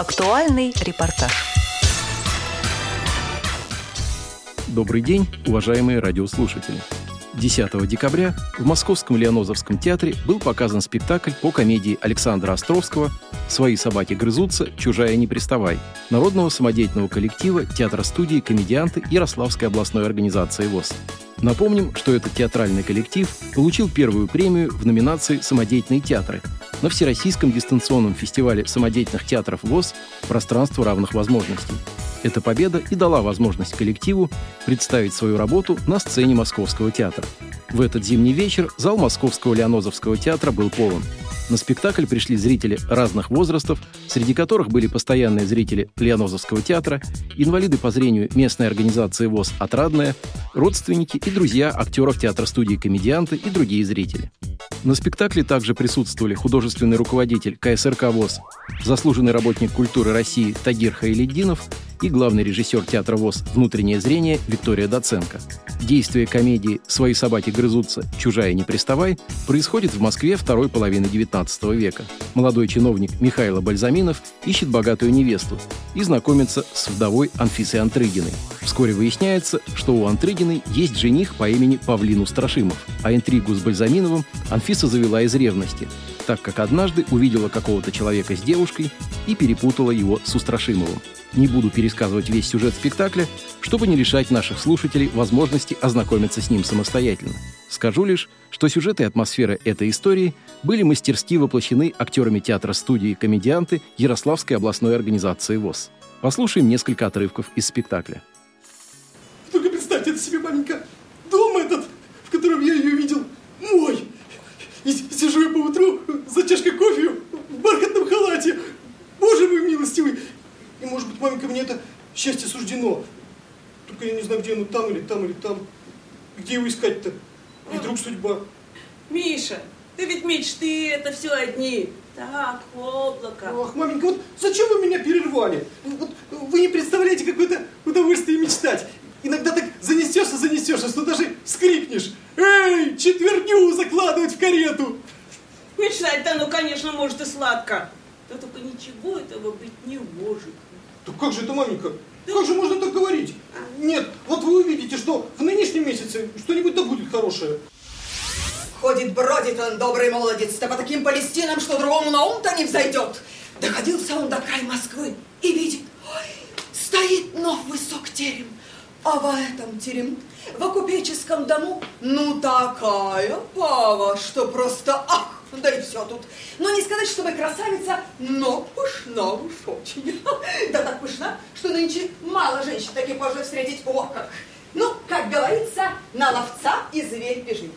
Актуальный репортаж. Добрый день, уважаемые радиослушатели. 10 декабря в Московском Леонозовском театре был показан спектакль по комедии Александра Островского «Свои собаки грызутся, чужая не приставай» народного самодеятельного коллектива театра-студии «Комедианты» Ярославской областной организации ВОЗ. Напомним, что этот театральный коллектив получил первую премию в номинации «Самодеятельные театры» на Всероссийском дистанционном фестивале самодеятельных театров ВОЗ «Пространство равных возможностей». Эта победа и дала возможность коллективу представить свою работу на сцене Московского театра. В этот зимний вечер зал Московского Леонозовского театра был полон. На спектакль пришли зрители разных возрастов, среди которых были постоянные зрители Леонозовского театра, инвалиды по зрению местной организации ВОЗ «Отрадная», родственники и друзья актеров театра-студии «Комедианты» и другие зрители. На спектакле также присутствовали художественный руководитель КСРК ВОЗ, заслуженный работник культуры России Тагир Хайлиддинов и главный режиссер театра ВОЗ «Внутреннее зрение» Виктория Доценко. Действие комедии «Свои собаки грызутся, чужая не приставай» происходит в Москве второй половины XIX века. Молодой чиновник Михаил Бальзаминов ищет богатую невесту и знакомится с вдовой Анфисой Антрыгиной. Вскоре выясняется, что у Антрыгиной есть жених по имени Павлин Устрашимов, а интригу с Бальзаминовым Анфиса завела из ревности, так как однажды увидела какого-то человека с девушкой и перепутала его с Устрашимовым. Не буду пересказывать весь сюжет спектакля, чтобы не лишать наших слушателей возможности ознакомиться с ним самостоятельно. Скажу лишь, что сюжет и атмосфера этой истории были мастерски воплощены актерами театра-студии «Комедианты» Ярославской областной организации ВОЗ. Послушаем несколько отрывков из спектакля. Только представьте это себе, маленько. Дом этот, в котором я ее видел, мой. И сижу я по утру за чашкой кофе в бархатном халате. Боже мой милостивый, и, может быть, маменька, мне это счастье суждено. Только я не знаю, где оно, там или там, или там. Где его искать-то? И вдруг судьба. Миша, ты ведь мечты, это все одни. Так, облако. Ах, маменька, вот зачем вы меня перервали? Вот вы не представляете, какое-то удовольствие мечтать. Иногда так занесешься, занесешься, что даже скрикнешь. Эй, четверню закладывать в карету. Мечтать-то, ну, конечно, может и сладко. Да только ничего этого быть не может. Так как же это, маменька? Как же можно так говорить? Нет, вот вы увидите, что в нынешнем месяце что-нибудь да будет хорошее. Ходит, бродит он, добрый молодец, да по таким палестинам, что другому на ум-то не взойдет. Доходился он до края Москвы и видит, ой, стоит нов высок терем, а в этом терем, в купеческом дому, ну такая пава, что просто ах! Да и все тут. Но не сказать, чтобы красавица, но пышна уж очень. Да так пышна, что нынче мало женщин таких можно встретить. О, как! Ну, как говорится, на ловца и зверь бежит.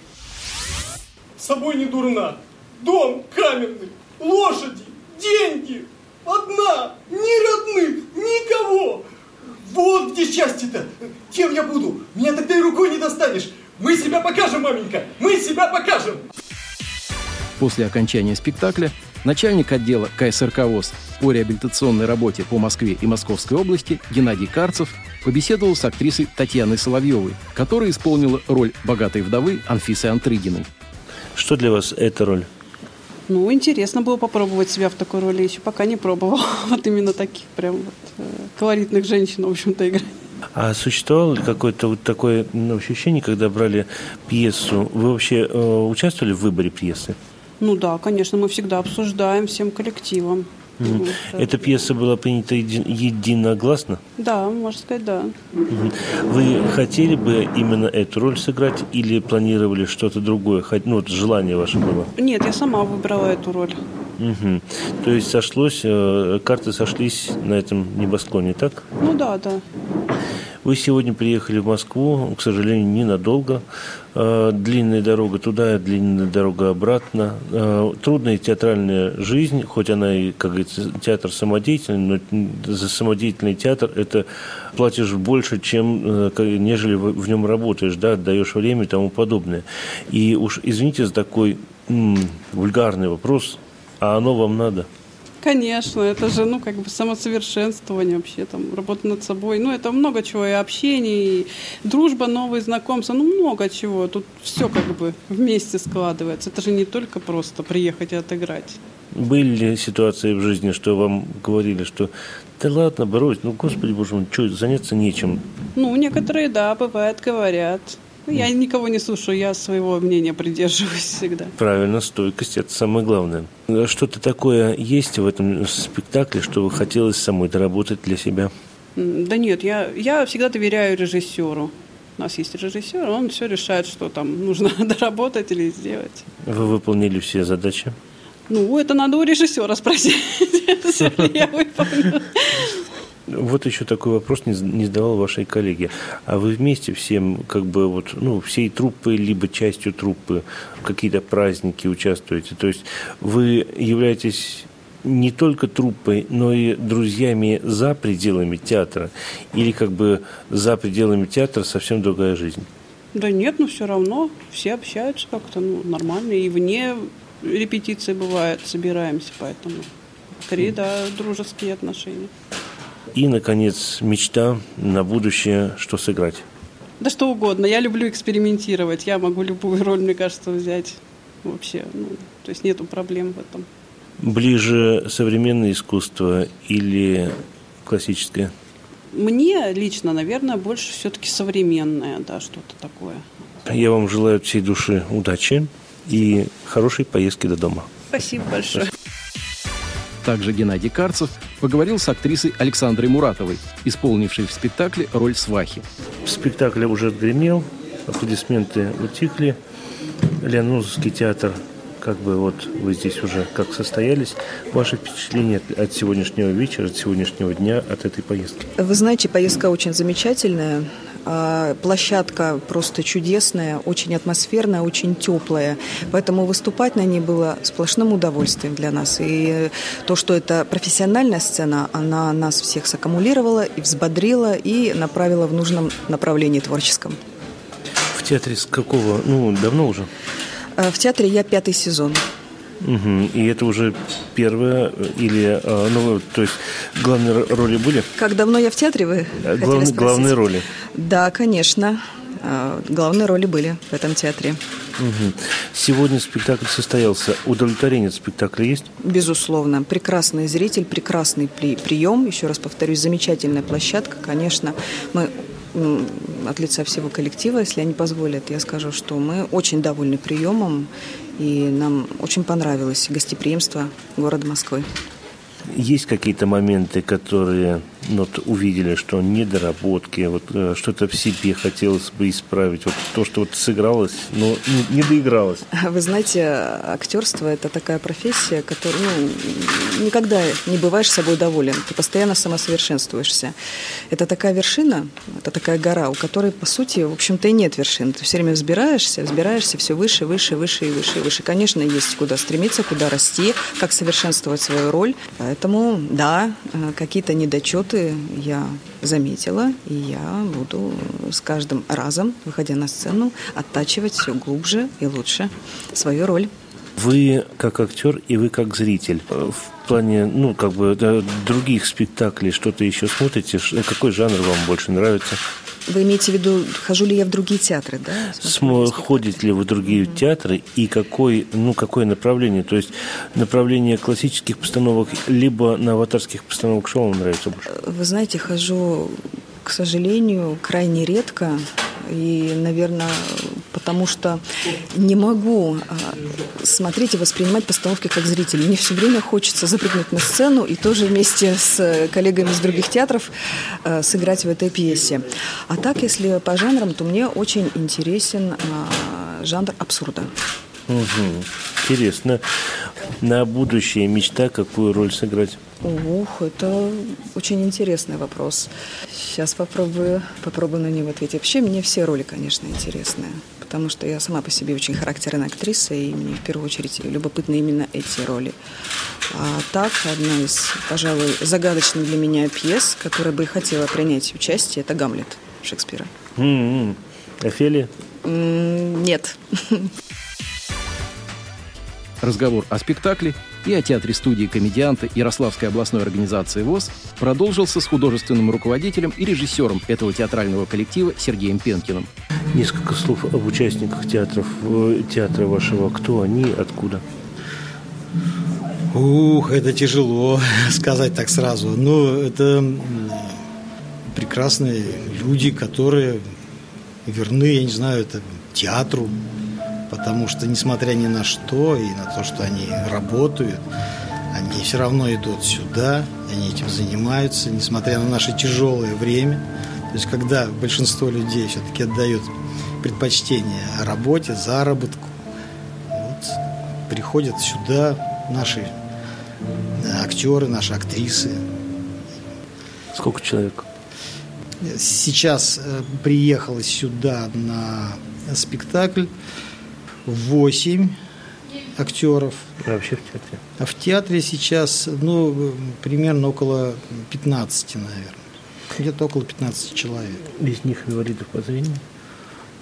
С собой не дурна. Дом каменный, лошади, деньги. Одна, ни родных, никого. Вот где счастье-то. Кем я буду? Меня тогда и рукой не достанешь. Мы себя покажем, маменька, мы себя покажем. После окончания спектакля начальник отдела КСРК ВОЗ по реабилитационной работе по Москве и Московской области Геннадий Карцев побеседовал с актрисой Татьяной Соловьевой, которая исполнила роль богатой вдовы Анфисы Антрыгиной. Что для вас эта роль? Ну, интересно было попробовать себя в такой роли. Еще пока не пробовал. Вот именно таких прям вот э, колоритных женщин, в общем-то, играть. А существовало ли какое-то вот такое ну, ощущение, когда брали пьесу? Вы вообще э, участвовали в выборе пьесы? Ну да, конечно, мы всегда обсуждаем всем коллективом. Mm. Эта пьеса была принята еди- единогласно? Да, можно сказать, да. Mm. Вы хотели бы именно эту роль сыграть или планировали что-то другое? Ну, вот желание ваше было? Нет, я сама выбрала эту роль. Угу. То есть сошлось, э, карты сошлись на этом небосклоне, так? Ну да, да. Вы сегодня приехали в Москву, к сожалению, ненадолго. Э, длинная дорога туда, длинная дорога обратно. Э, трудная театральная жизнь, хоть она и, как говорится, театр самодеятельный, но за самодеятельный театр это платишь больше, чем нежели в нем работаешь, да, отдаешь время и тому подобное. И уж извините за такой м- вульгарный вопрос, а оно вам надо? Конечно, это же, ну, как бы самосовершенствование вообще, там, работа над собой. Ну, это много чего, и общение, и дружба, новые знакомства, ну, много чего. Тут все как бы вместе складывается. Это же не только просто приехать и отыграть. Были ли ситуации в жизни, что вам говорили, что да ладно, брось, ну, господи, боже мой, что, заняться нечем? Ну, некоторые, да, бывает, говорят. Ну, Я никого не слушаю, я своего мнения придерживаюсь всегда. Правильно, стойкость – это самое главное. Что-то такое есть в этом спектакле, что хотелось самой доработать для себя? Да нет, я, я всегда доверяю режиссеру. У нас есть режиссер, он все решает, что там нужно доработать или сделать. Вы выполнили все задачи? Ну, это надо у режиссера спросить. Ли я выполнила. Вот еще такой вопрос не, задавал вашей коллеге. А вы вместе всем, как бы вот, ну, всей труппой, либо частью труппы в какие-то праздники участвуете? То есть вы являетесь не только труппой, но и друзьями за пределами театра? Или как бы за пределами театра совсем другая жизнь? Да нет, ну все равно все общаются как-то ну, нормально. И вне репетиции бывает, собираемся, поэтому скорее, да, дружеские отношения. И, наконец, мечта на будущее, что сыграть? Да что угодно. Я люблю экспериментировать. Я могу любую роль, мне кажется, взять вообще. Ну, то есть нету проблем в этом. Ближе современное искусство или классическое? Мне лично, наверное, больше все-таки современное, да, что-то такое. Я вам желаю от всей души удачи и хорошей поездки до дома. Спасибо большое. Также Геннадий Карцев поговорил с актрисой Александрой Муратовой, исполнившей в спектакле роль свахи. Спектакль уже отгремел, аплодисменты утихли. Леонузовский театр, как бы вот вы здесь уже как состоялись. Ваши впечатления от, от сегодняшнего вечера, от сегодняшнего дня, от этой поездки? Вы знаете, поездка очень замечательная. А, Площадка просто чудесная, очень атмосферная, очень теплая. Поэтому выступать на ней было сплошным удовольствием для нас. И то, что это профессиональная сцена, она нас всех саккумулировала и взбодрила, и направила в нужном направлении творческом. В театре с какого? Ну, давно уже. А, В театре я пятый сезон. Мгм. И это уже первое или, а, ну, то есть главные ро- роли были? Как давно я в театре, вы Главные, спросить? главные роли. Да, конечно. Главные роли были в этом театре. Мгм. Сегодня спектакль состоялся. Удовлетворение от спектакля есть? Безусловно. Прекрасный зритель, прекрасный при- прием. Еще раз повторюсь, замечательная площадка. Конечно, мы от лица всего коллектива, если они позволят, я скажу, что мы очень довольны приемом, и нам очень понравилось гостеприимство города Москвы. Есть какие-то моменты, которые вот, увидели, что недоработки, вот, э, что-то в себе хотелось бы исправить. Вот то, что вот сыгралось, но не, не доигралось. Вы знаете, актерство – это такая профессия, которая ну, никогда не бываешь собой доволен. Ты постоянно самосовершенствуешься. Это такая вершина, это такая гора, у которой, по сути, в общем-то, и нет вершин. Ты все время взбираешься, взбираешься все выше, выше, выше и выше выше. Конечно, есть куда стремиться, куда расти, как совершенствовать свою роль. Поэтому, да, э, какие-то недочеты я заметила, и я буду с каждым разом, выходя на сцену, оттачивать все глубже и лучше свою роль. Вы как актер и вы как зритель. Э, В плане, ну, как бы других спектаклей что-то еще смотрите? Какой жанр вам больше нравится? Вы имеете в виду, хожу ли я в другие театры, да? Смо-? Ходите ли вы в другие театры и какой, ну, какое направление? То есть направление классических постановок либо на аватарских постановок шоу вам нравится больше? Вы знаете, хожу, к сожалению, крайне редко. И, наверное, потому что не могу а, смотреть и воспринимать постановки как зритель. Мне все время хочется запрыгнуть на сцену и тоже вместе с коллегами из других театров а, сыграть в этой пьесе. А так, если по жанрам, то мне очень интересен а, жанр абсурда. Мгм. Интересно. На будущее мечта, какую роль сыграть? Ух, это очень интересный вопрос. Сейчас попробую, попробую на него ответить. Вообще мне все роли, конечно, интересны, потому что я сама по себе очень характерная актриса, и мне в первую очередь любопытны именно эти роли. А так, одна из, пожалуй, загадочных для меня пьес, которая бы хотела принять участие, это «Гамлет» Шекспира. М-м. Офелия? Нет. Разговор о спектакле и о театре-студии комедианта Ярославской областной организации ВОЗ продолжился с художественным руководителем и режиссером этого театрального коллектива Сергеем Пенкиным. Несколько слов об участниках театров, э, театра вашего. Кто они, откуда? Ух, это тяжело сказать так сразу. Но это прекрасные люди, которые верны, я не знаю, это театру, потому что, несмотря ни на что и на то, что они работают, они все равно идут сюда, они этим занимаются, несмотря на наше тяжелое время. То есть, когда большинство людей все-таки отдают предпочтение работе, заработку, вот, приходят сюда наши актеры, наши актрисы. Сколько человек? Сейчас э, приехало сюда на спектакль 8 актеров. А вообще в театре? А в театре сейчас, ну, примерно около 15, наверное. Где-то около 15 человек. Из них инвалидов по зрению?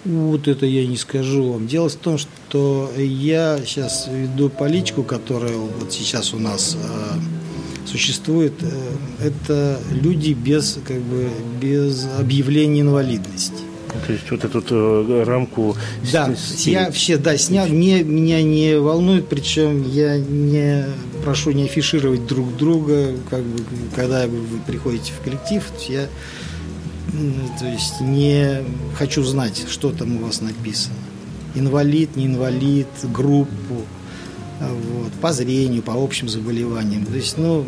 Вот это я не скажу вам. Дело в том, что я сейчас веду политику, которая вот сейчас у нас э, существует. Э, это люди без, как бы, без объявления инвалидности. То есть вот эту э, рамку... Да, с, я все, да, снял. Не, меня не волнует, причем я не прошу не афишировать друг друга, как бы, когда вы приходите в коллектив, я то есть не хочу знать, что там у вас написано. Инвалид, не инвалид, группу, вот, по зрению, по общим заболеваниям. То есть, ну,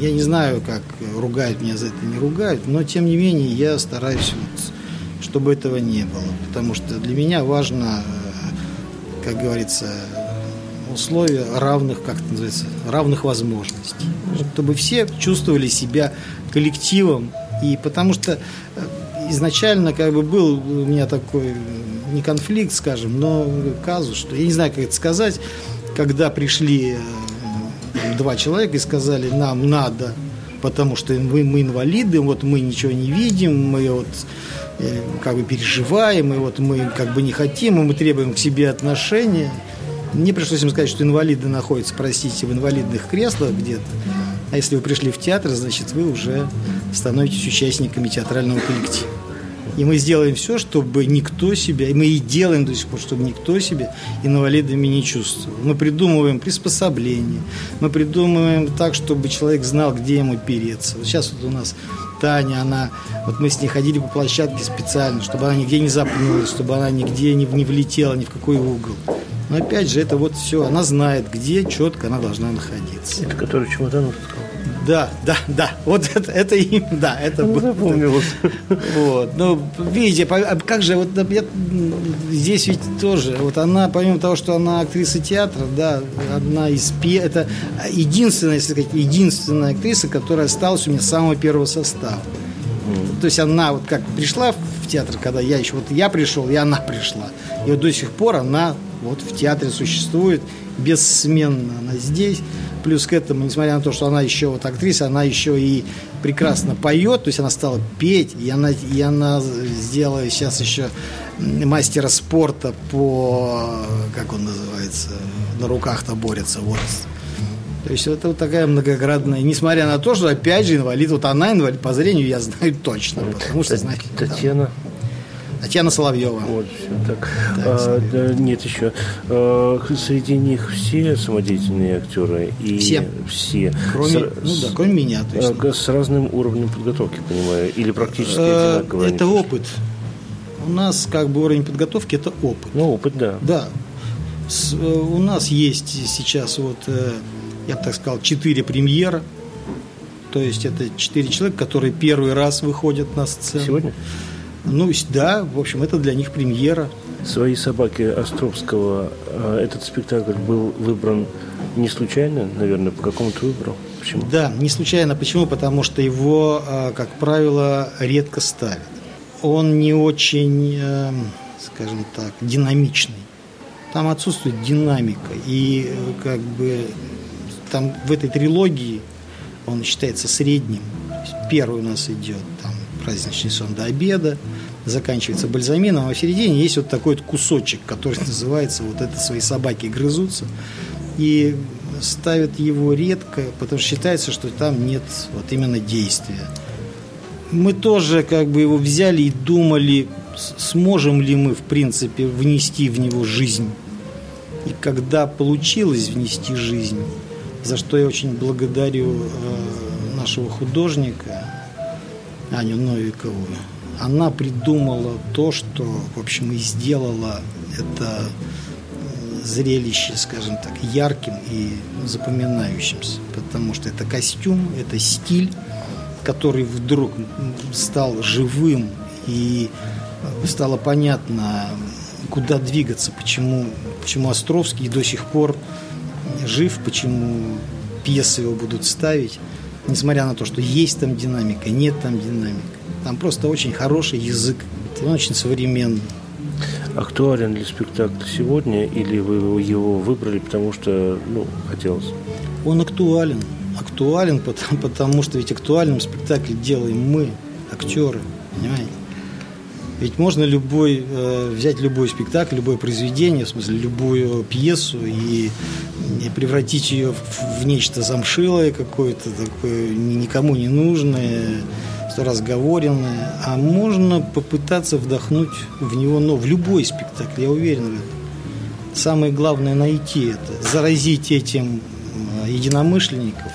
я не знаю, как ругают меня за это, не ругают, но тем не менее я стараюсь, вот, чтобы этого не было. Потому что для меня важно, как говорится, условия равных, как это называется, равных возможностей. Чтобы все чувствовали себя коллективом, и потому что э, изначально как бы был у меня такой не конфликт, скажем, но казус, что я не знаю, как это сказать, когда пришли э, два человека и сказали, нам надо, потому что мы, мы инвалиды, вот мы ничего не видим, мы вот э, как бы переживаем, и вот мы как бы не хотим, и мы требуем к себе отношения. Мне пришлось им сказать, что инвалиды находятся, простите, в инвалидных креслах где-то, а если вы пришли в театр, значит, вы уже становитесь участниками театрального коллектива. И мы сделаем все, чтобы никто себя, и мы и делаем до сих пор, чтобы никто себя инвалидами не чувствовал. Мы придумываем приспособления, мы придумываем так, чтобы человек знал, где ему переться. Вот сейчас вот у нас Таня, она, вот мы с ней ходили по площадке специально, чтобы она нигде не запнулась, чтобы она нигде не, не влетела ни в какой угол. Но опять же, это вот все, она знает, где четко она должна находиться. Это который чемодан? Да, да, да. Вот это, это им, да, это ну, запомнилось. Вот. Ну, видите, а как же, вот я, здесь ведь тоже, вот она, помимо того, что она актриса театра, да, одна из, это единственная, если сказать, единственная актриса, которая осталась у меня с самого первого состава. То есть она вот как пришла в театр, когда я еще, вот я пришел, и она пришла. И вот до сих пор она вот в театре существует, бессменно она здесь. Плюс к этому, несмотря на то, что она еще вот актриса, она еще и прекрасно поет, то есть она стала петь, и она, и она сделала сейчас еще мастера спорта по, как он называется, на руках-то борется, вот. То есть это вот такая многоградная, несмотря на то, что опять же инвалид, вот она инвалид по зрению, я знаю точно, потому что знаю. Татьяна. Татьяна Соловьева. Вот, все так. а, да, нет, еще. А, среди них все самодеятельные актеры? И все. Все. Кроме, с, ну да, кроме меня. Точно. С разным уровнем подготовки, понимаю? Или практически а, одинаково? Это опыт. У нас как бы уровень подготовки – это опыт. Ну, опыт, да. Да. С, э, у нас есть сейчас вот, э, я бы так сказал, четыре премьера. То есть это четыре человека, которые первый раз выходят на сцену. Сегодня? Ну, да, в общем, это для них премьера. «Свои собаки» Островского, а, этот спектакль был выбран не случайно, наверное, по какому-то выбору? Почему? Да, не случайно. Почему? Потому что его, а, как правило, редко ставят. Он не очень, э, скажем так, динамичный. Там отсутствует динамика. И э, как бы там в этой трилогии он считается средним. Первый у нас идет там праздничный сон до обеда, заканчивается бальзамином, а в середине есть вот такой вот кусочек, который называется вот это «Свои собаки грызутся». И ставят его редко, потому что считается, что там нет вот именно действия. Мы тоже как бы его взяли и думали, сможем ли мы, в принципе, внести в него жизнь. И когда получилось внести жизнь, за что я очень благодарю э, нашего художника Аню Новикову, она придумала то, что, в общем, и сделала это зрелище, скажем так, ярким и запоминающимся. Потому что это костюм, это стиль, который вдруг стал живым и стало понятно, куда двигаться, почему, почему Островский до сих пор жив, почему пьесы его будут ставить, несмотря на то, что есть там динамика, нет там динамика. Там просто очень хороший язык, он очень современный. Актуален ли спектакль сегодня, или вы его выбрали, потому что ну, хотелось? Он актуален. Актуален, потому, потому что ведь актуальным спектакль делаем мы, актеры, понимаете? Ведь можно любой, э, взять любой спектакль, любое произведение, в смысле любую пьесу и, превратить ее в, нечто замшилое какое-то, такое никому не нужное, разговоренное. А можно попытаться вдохнуть в него, но в любой спектакль, я уверен в этом. Самое главное найти это, заразить этим э, единомышленников,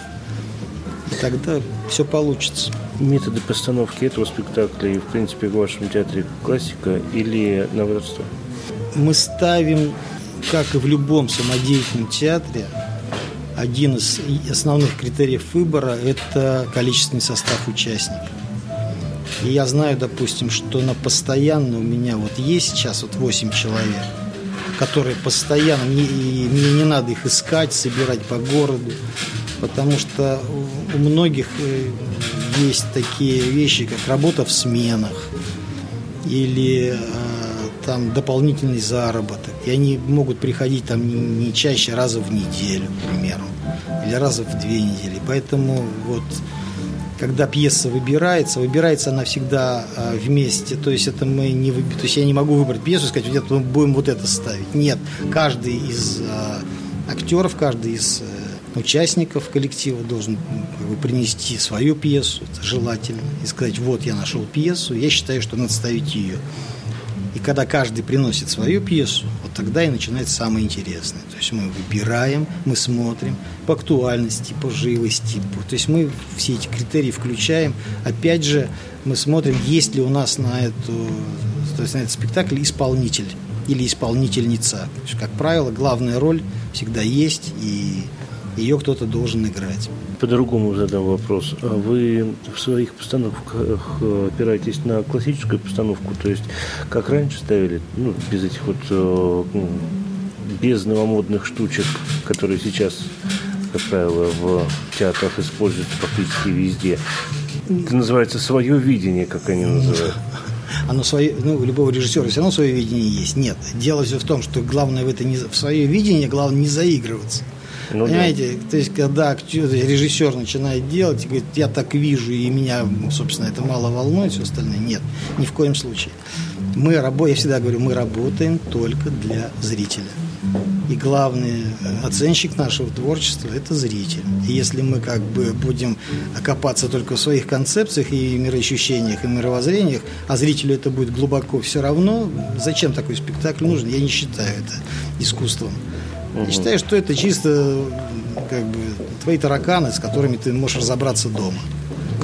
и тогда все получится методы постановки этого спектакля и, в принципе, в вашем театре классика или новаторство? Мы ставим, как и в любом самодеятельном театре, один из основных критериев выбора – это количественный состав участников. И я знаю, допустим, что на постоянно у меня вот есть сейчас вот 8 человек, которые постоянно, мне, мне не надо их искать, собирать по городу, потому что у многих э, есть такие вещи, как работа в сменах или э, там дополнительный заработок. И они могут приходить там не, не чаще раза в неделю, к примеру, или раза в две недели. Поэтому вот когда пьеса выбирается, выбирается она всегда э, вместе. То есть это мы не выбираем. То есть я не могу выбрать пьесу и сказать, это мы будем вот это ставить. Нет, каждый из э, актеров, каждый из э, участников коллектива должен как бы, принести свою пьесу, это желательно, и сказать, вот я нашел пьесу, я считаю, что надо ставить ее. И когда каждый приносит свою пьесу, вот тогда и начинается самое интересное. То есть мы выбираем, мы смотрим по актуальности, по живости. То есть мы все эти критерии включаем. Опять же, мы смотрим, есть ли у нас на, эту, то есть на этот спектакль исполнитель или исполнительница. есть, как правило, главная роль всегда есть, и ее кто-то должен играть. По-другому задам вопрос. А вы в своих постановках опираетесь на классическую постановку, то есть как раньше ставили, ну, без этих вот э, ну, без новомодных штучек, которые сейчас, как правило, в театрах используются практически везде. Это называется свое видение, как они называют оно свое, ну, у любого режиссера все равно свое видение есть. Нет. Дело все в том, что главное в это не, в свое видение, главное не заигрываться. Ну, Понимаете, да. то есть, когда режиссер начинает делать говорит, я так вижу, и меня, собственно, это мало волнует, все остальное. Нет, ни в коем случае. Мы работаем, я всегда говорю, мы работаем только для зрителя. И главный оценщик нашего творчества – это зритель. И если мы как бы будем окопаться только в своих концепциях и мироощущениях, и мировоззрениях, а зрителю это будет глубоко все равно, зачем такой спектакль нужен? Я не считаю это искусством. Я считаю, что это чисто как бы твои тараканы, с которыми ты можешь разобраться дома.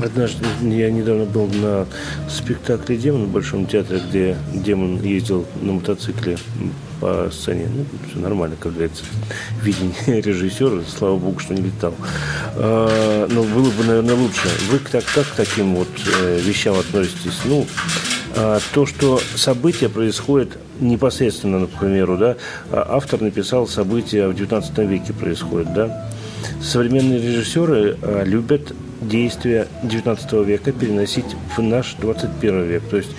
Однажды я недавно был на спектакле «Демон» в Большом театре, где демон ездил на мотоцикле по сцене. Ну, все нормально, как говорится, видение режиссера, слава богу, что не летал. А, но было бы, наверное, лучше. Вы так, как к таким вот э, вещам относитесь? Ну, а, то, что события происходят непосредственно, к примеру, да, а автор написал события в 19 веке происходят, да. Современные режиссеры а, любят действия 19 века переносить в наш 21 век. То есть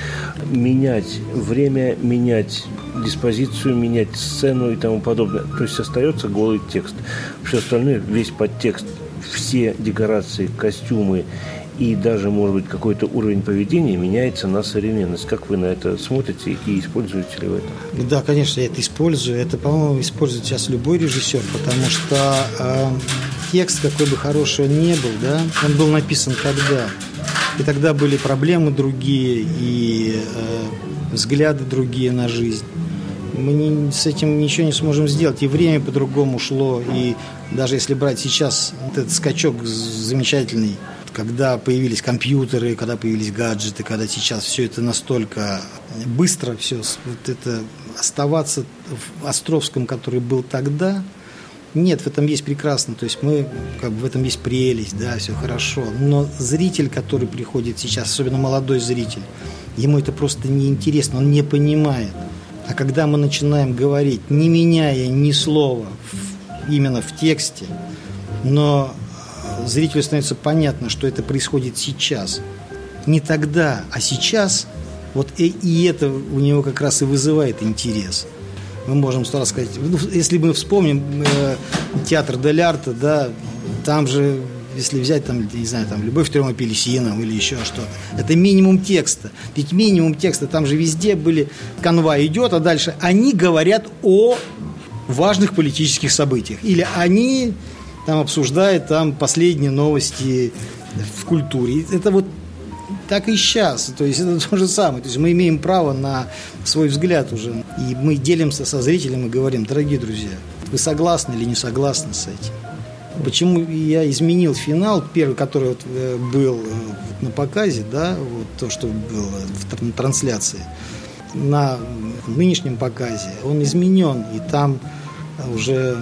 менять время, менять диспозицию, менять сцену и тому подобное. То есть остается голый текст. Все остальное, весь подтекст, все декорации, костюмы и даже, может быть, какой-то уровень поведения меняется на современность. Как вы на это смотрите и используете ли вы это? Да, конечно, я это использую. Это, по-моему, использует сейчас любой режиссер, потому что э, текст, какой бы хороший он ни был, да, он был написан тогда. И тогда были проблемы другие, и э, взгляды другие на жизнь. Мы не, с этим ничего не сможем сделать. И время по-другому шло. И даже если брать сейчас этот скачок замечательный, когда появились компьютеры, когда появились гаджеты, когда сейчас все это настолько быстро, все вот это оставаться в Островском, который был тогда, нет, в этом есть прекрасно, то есть мы, как бы в этом есть прелесть, да, все хорошо. Но зритель, который приходит сейчас, особенно молодой зритель, ему это просто неинтересно, он не понимает. А когда мы начинаем говорить, не меняя ни слова именно в тексте, но зрителю становится понятно, что это происходит сейчас. Не тогда, а сейчас. Вот и, и это у него как раз и вызывает интерес. Мы можем сразу сказать, ну, если мы вспомним э, театр Дель Арта, да, там же если взять там, не знаю, там «Любовь трем апельсинам» или еще что-то, это минимум текста. Ведь минимум текста, там же везде были, канва идет, а дальше они говорят о важных политических событиях. Или они там обсуждает там последние новости в культуре. Это вот так и сейчас. То есть это то же самое. То есть мы имеем право на свой взгляд уже. И мы делимся со зрителем и говорим, дорогие друзья, вы согласны или не согласны с этим? Почему я изменил финал, первый, который вот э, был э, на показе, да, вот то, что было в трансляции, на нынешнем показе, он изменен, и там уже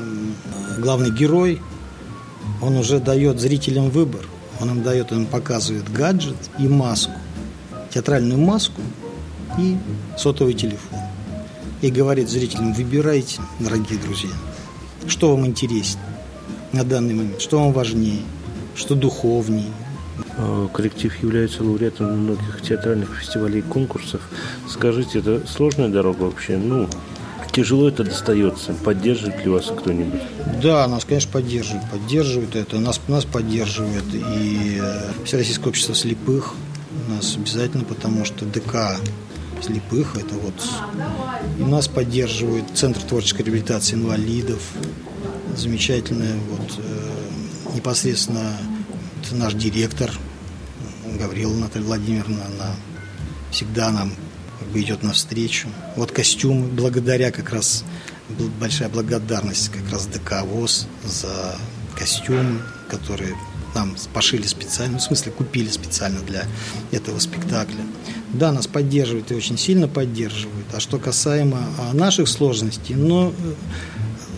главный герой он уже дает зрителям выбор. Он им дает, он им показывает гаджет и маску. Театральную маску и сотовый телефон. И говорит зрителям, выбирайте, дорогие друзья, что вам интереснее на данный момент, что вам важнее, что духовнее, а, Коллектив является лауреатом многих театральных фестивалей и конкурсов. Скажите, это сложная дорога вообще? Ну, тяжело это достается? Поддерживает ли вас кто-нибудь? Да, нас, конечно, поддерживают. Поддерживают это. Нас, нас поддерживает и э, Всероссийское общество слепых. Нас обязательно, потому что ДК слепых, это вот и нас поддерживает Центр творческой реабилитации инвалидов, замечательная вот э, непосредственно наш директор Гаврила Наталья Владимировна, она всегда нам как бы идет навстречу. Вот костюмы, благодаря как раз, большая благодарность как раз ДК ВОЗ за костюмы, которые нам пошили специально, в смысле купили специально для этого спектакля. Да, нас поддерживают и очень сильно поддерживают. А что касаемо а, наших сложностей, но э,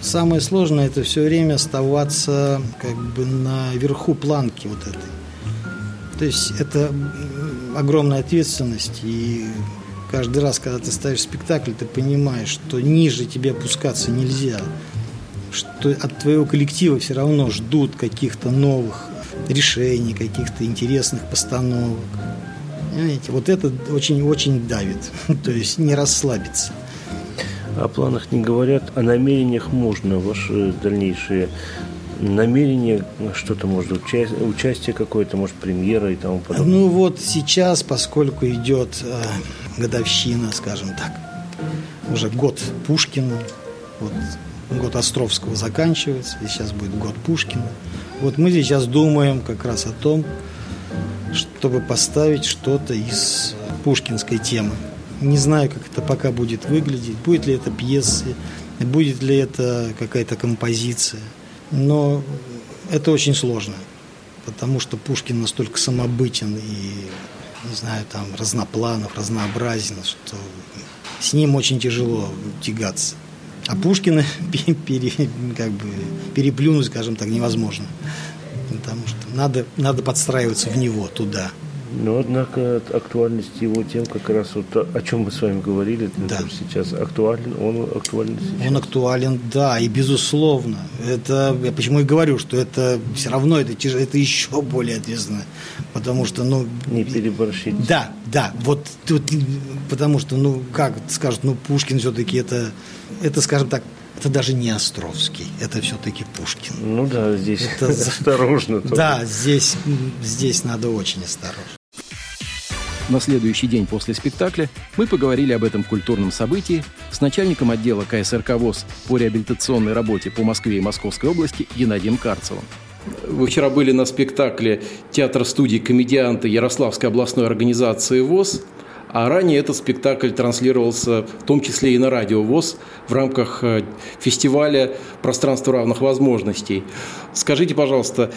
самое сложное это все время оставаться как бы на верху планки вот этой. То есть это огромная ответственность и каждый раз, когда ты ставишь спектакль, ты понимаешь, что ниже тебе опускаться нельзя, что от твоего коллектива все равно ждут каких-то новых решений, каких-то интересных постановок. Понимаете, вот это очень-очень давит, то есть не расслабиться. О планах не говорят, о намерениях можно, ваши дальнейшие намерение, что-то может уча- участие какое-то, может премьера и тому подобное? Ну вот сейчас, поскольку идет э, годовщина, скажем так, уже год Пушкина, вот год Островского заканчивается, и сейчас будет год Пушкина. Вот мы сейчас думаем как раз о том, чтобы поставить что-то из пушкинской темы. Не знаю, как это пока будет выглядеть, будет ли это пьеса, будет ли это какая-то композиция – но это очень сложно, потому что Пушкин настолько самобытен и, не знаю, там разнопланов, разнообразен, что с ним очень тяжело тягаться. А Пушкина пере, как бы, переплюнуть, скажем так, невозможно. Потому что надо, надо подстраиваться в него, туда. Но, однако, актуальность его тем, как раз вот о чем мы с вами говорили, да. сейчас актуален, он актуален сейчас. Он актуален, да, и безусловно. Это, я почему и говорю, что это все равно, это, это еще более ответственно, потому что, ну... Не переборщить. Да, да, вот тут, потому что, ну, как скажут, ну, Пушкин все-таки это, это, скажем так, это даже не Островский, это все-таки Пушкин. Ну да, здесь это... осторожно. Да, здесь, здесь надо очень осторожно. На следующий день после спектакля мы поговорили об этом культурном событии с начальником отдела КСРК ВОЗ по реабилитационной работе по Москве и Московской области Геннадием Карцевым. Вы вчера были на спектакле театра студии комедианты Ярославской областной организации ВОЗ. А ранее этот спектакль транслировался в том числе и на радио ВОЗ в рамках э, фестиваля «Пространство равных возможностей». Скажите, пожалуйста,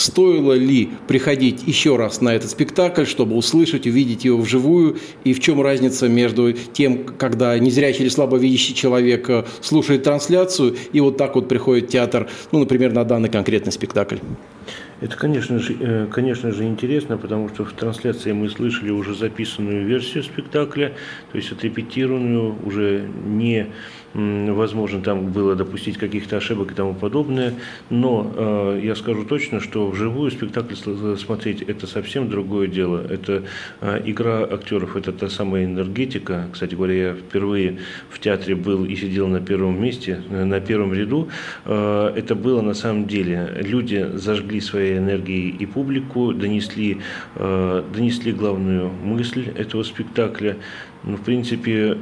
стоило ли приходить еще раз на этот спектакль, чтобы услышать, увидеть его вживую, и в чем разница между тем, когда незрячий или слабовидящий человек э, слушает трансляцию, и вот так вот приходит театр, ну, например, на данный конкретный спектакль? Это, конечно же, э, конечно же, интересно, потому что в трансляции мы слышали уже записанную версию спектакля, то есть отрепетированную, уже не возможно там было допустить каких-то ошибок и тому подобное, но э, я скажу точно, что вживую спектакль смотреть это совсем другое дело. Это э, игра актеров, это та самая энергетика. Кстати говоря, я впервые в театре был и сидел на первом месте, э, на первом ряду. Э, это было на самом деле. Люди зажгли своей энергией и публику, донесли, э, донесли главную мысль этого спектакля. Ну, в принципе,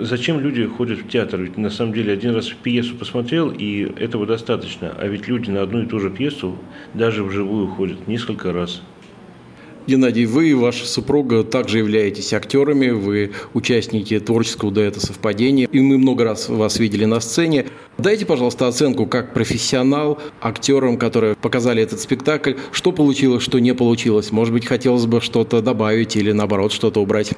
Зачем люди ходят в театр? Ведь на самом деле один раз пьесу посмотрел, и этого достаточно. А ведь люди на одну и ту же пьесу даже вживую ходят несколько раз. Геннадий, вы и ваша супруга также являетесь актерами, вы участники творческого дуэта «Совпадение», и мы много раз вас видели на сцене. Дайте, пожалуйста, оценку как профессионал актерам, которые показали этот спектакль. Что получилось, что не получилось? Может быть, хотелось бы что-то добавить или, наоборот, что-то убрать?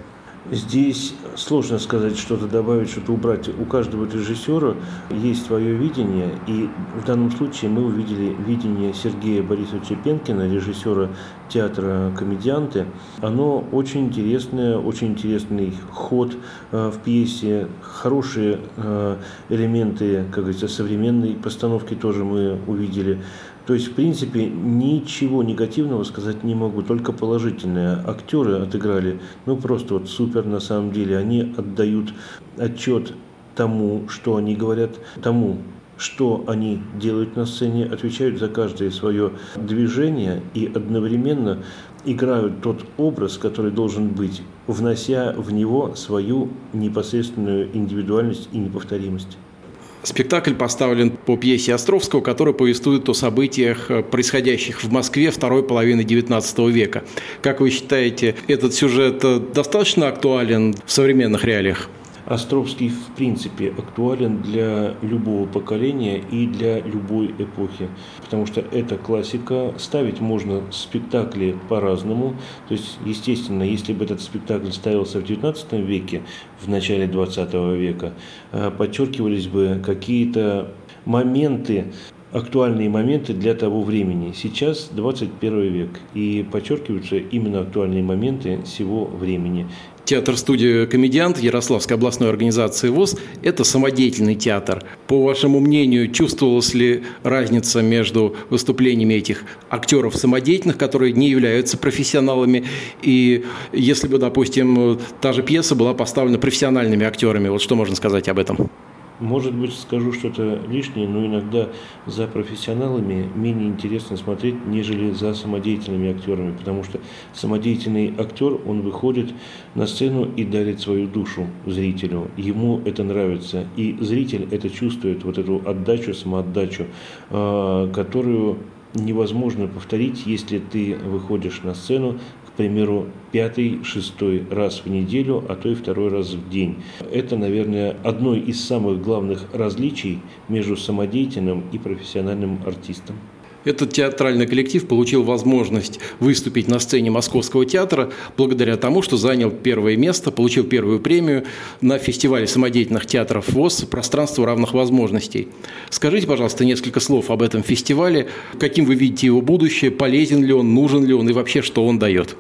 Здесь сложно сказать, что-то добавить, что-то убрать. У каждого режиссера есть свое видение, и в данном случае мы увидели видение Сергея Борисовича Пенкина, режиссера театра «Комедианты». Оно очень интересное, очень интересный ход э, в пьесе, хорошие э, элементы, как говорится, современной постановки тоже мы увидели. То есть, в принципе, ничего негативного сказать не могу, только положительное. Актеры отыграли, ну, просто вот супер на самом деле. Они отдают отчет тому, что они говорят, тому, что они делают на сцене, отвечают за каждое свое движение и одновременно играют тот образ, который должен быть, внося в него свою непосредственную индивидуальность и неповторимость. Спектакль поставлен по пьесе Островского, которая повествует о событиях, э, происходящих в Москве второй половины XIX века. Как вы считаете, этот сюжет э, достаточно актуален в современных реалиях? Островский в принципе актуален для любого поколения и для любой эпохи, потому что это классика. Ставить можно спектакли по-разному. То есть, естественно, если бы этот спектакль ставился в XIX веке, в начале XX века, э, подчеркивались бы какие-то моменты, актуальные моменты для того времени. Сейчас 21 век, и подчеркиваются именно актуальные моменты всего времени. Театр-студия «Комедиант» Ярославской областной организации ВОЗ – это самодеятельный театр. По вашему мнению, чувствовалась ли разница между выступлениями этих актеров самодеятельных, которые не являются профессионалами, и если бы, допустим, та же пьеса была поставлена профессиональными актерами? Вот что можно сказать об этом? Может быть, скажу что-то лишнее, но иногда за профессионалами менее интересно смотреть, нежели за самодеятельными актерами, потому что самодеятельный актер, он выходит на сцену и дарит свою душу зрителю. Ему это нравится, и зритель это чувствует, вот эту отдачу, самоотдачу, а, которую невозможно повторить, если ты выходишь на сцену примеру, пятый, шестой раз в неделю, а то и второй раз в день. Это, наверное, одно из самых главных различий между самодеятельным и профессиональным артистом. Этот театральный коллектив получил возможность выступить на сцене Московского театра благодаря тому, что занял первое место, получил первую премию на фестивале самодеятельных театров ВОЗ «Пространство равных возможностей». Скажите, пожалуйста, несколько слов об этом фестивале, каким вы видите его будущее, полезен ли он, нужен ли он и вообще, что он дает?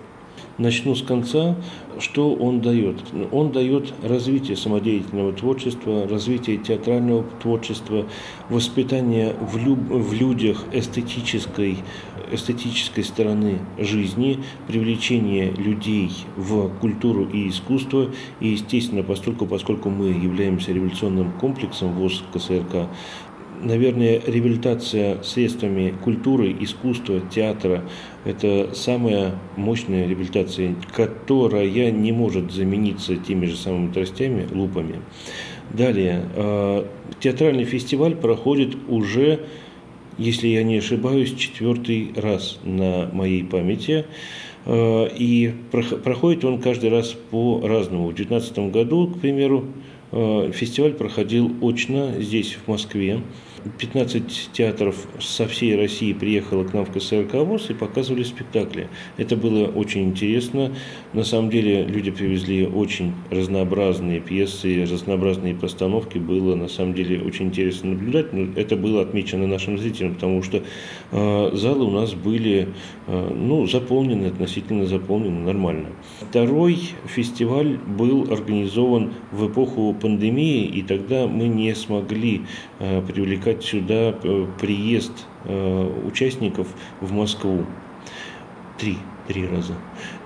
Начну с конца. Что он дает? Он дает развитие самодеятельного творчества, развитие театрального творчества, воспитание в, люб, в людях эстетической, эстетической стороны жизни, привлечение людей в культуру и искусство. И, естественно, поскольку, поскольку мы являемся революционным комплексом ВОЗ КСРК, наверное, реабилитация средствами культуры, искусства, театра – это самая мощная реабилитация, которая не может замениться теми же самыми тростями, лупами. Далее, э, театральный фестиваль проходит уже если я не ошибаюсь, четвертый раз на моей памяти. Э, и проходит он каждый раз по-разному. В 2019 году, к примеру, э, фестиваль проходил очно здесь, в Москве. 15 театров со всей России приехало к нам в КСРК ВОЗ и показывали спектакли. Это было очень интересно. На самом деле люди привезли очень разнообразные пьесы, разнообразные постановки. Было на самом деле очень интересно наблюдать. Но это было отмечено нашим зрителям, потому что э, залы у нас были э, ну, заполнены, относительно заполнены нормально. Второй фестиваль был организован в эпоху пандемии, и тогда мы не смогли э, привлекать сюда э, приезд э, участников в Москву. Три, три раза.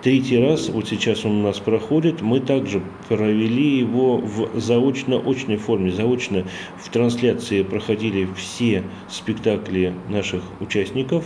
Третий раз, вот сейчас он у нас проходит, мы также провели его в заочно-очной форме. Заочно в трансляции проходили все спектакли наших участников,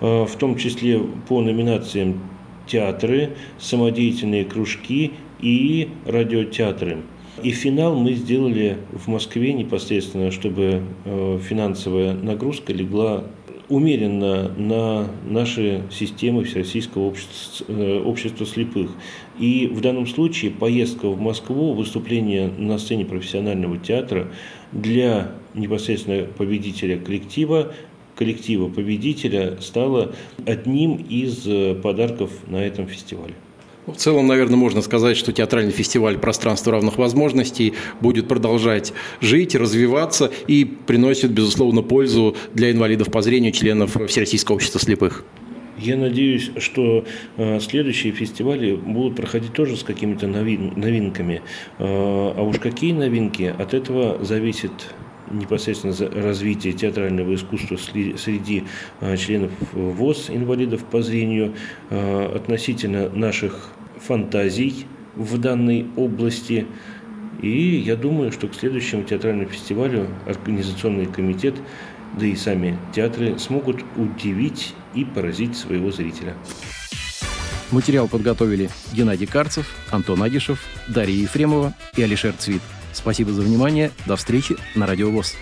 э, в том числе по номинациям театры, самодеятельные кружки и радиотеатры. И финал мы сделали в Москве непосредственно, чтобы э, финансовая нагрузка легла умеренно на наши системы Всероссийского общества, э, общества слепых. И в данном случае поездка в Москву, выступление на сцене профессионального театра для непосредственно победителя коллектива коллектива победителя стало одним из э, подарков на этом фестивале. В целом, наверное, можно сказать, что театральный фестиваль «Пространство равных возможностей» будет продолжать жить, развиваться и приносит, безусловно, пользу для инвалидов по зрению, членов Всероссийского общества слепых. Я надеюсь, что э, следующие фестивали будут проходить тоже с какими-то новин, новинками. Э, а уж какие новинки, от этого зависит непосредственно развитие театрального искусства среди э, членов ВОЗ, инвалидов по зрению, относительно наших фантазий в данной области. И я думаю, что к следующему театральному фестивалю организационный комитет, да и сами театры смогут удивить и поразить своего зрителя. Материал подготовили Геннадий Карцев, Антон Агишев, Дарья Ефремова и Алишер Цвит. Спасибо за внимание. До встречи на Радио ВОЗ.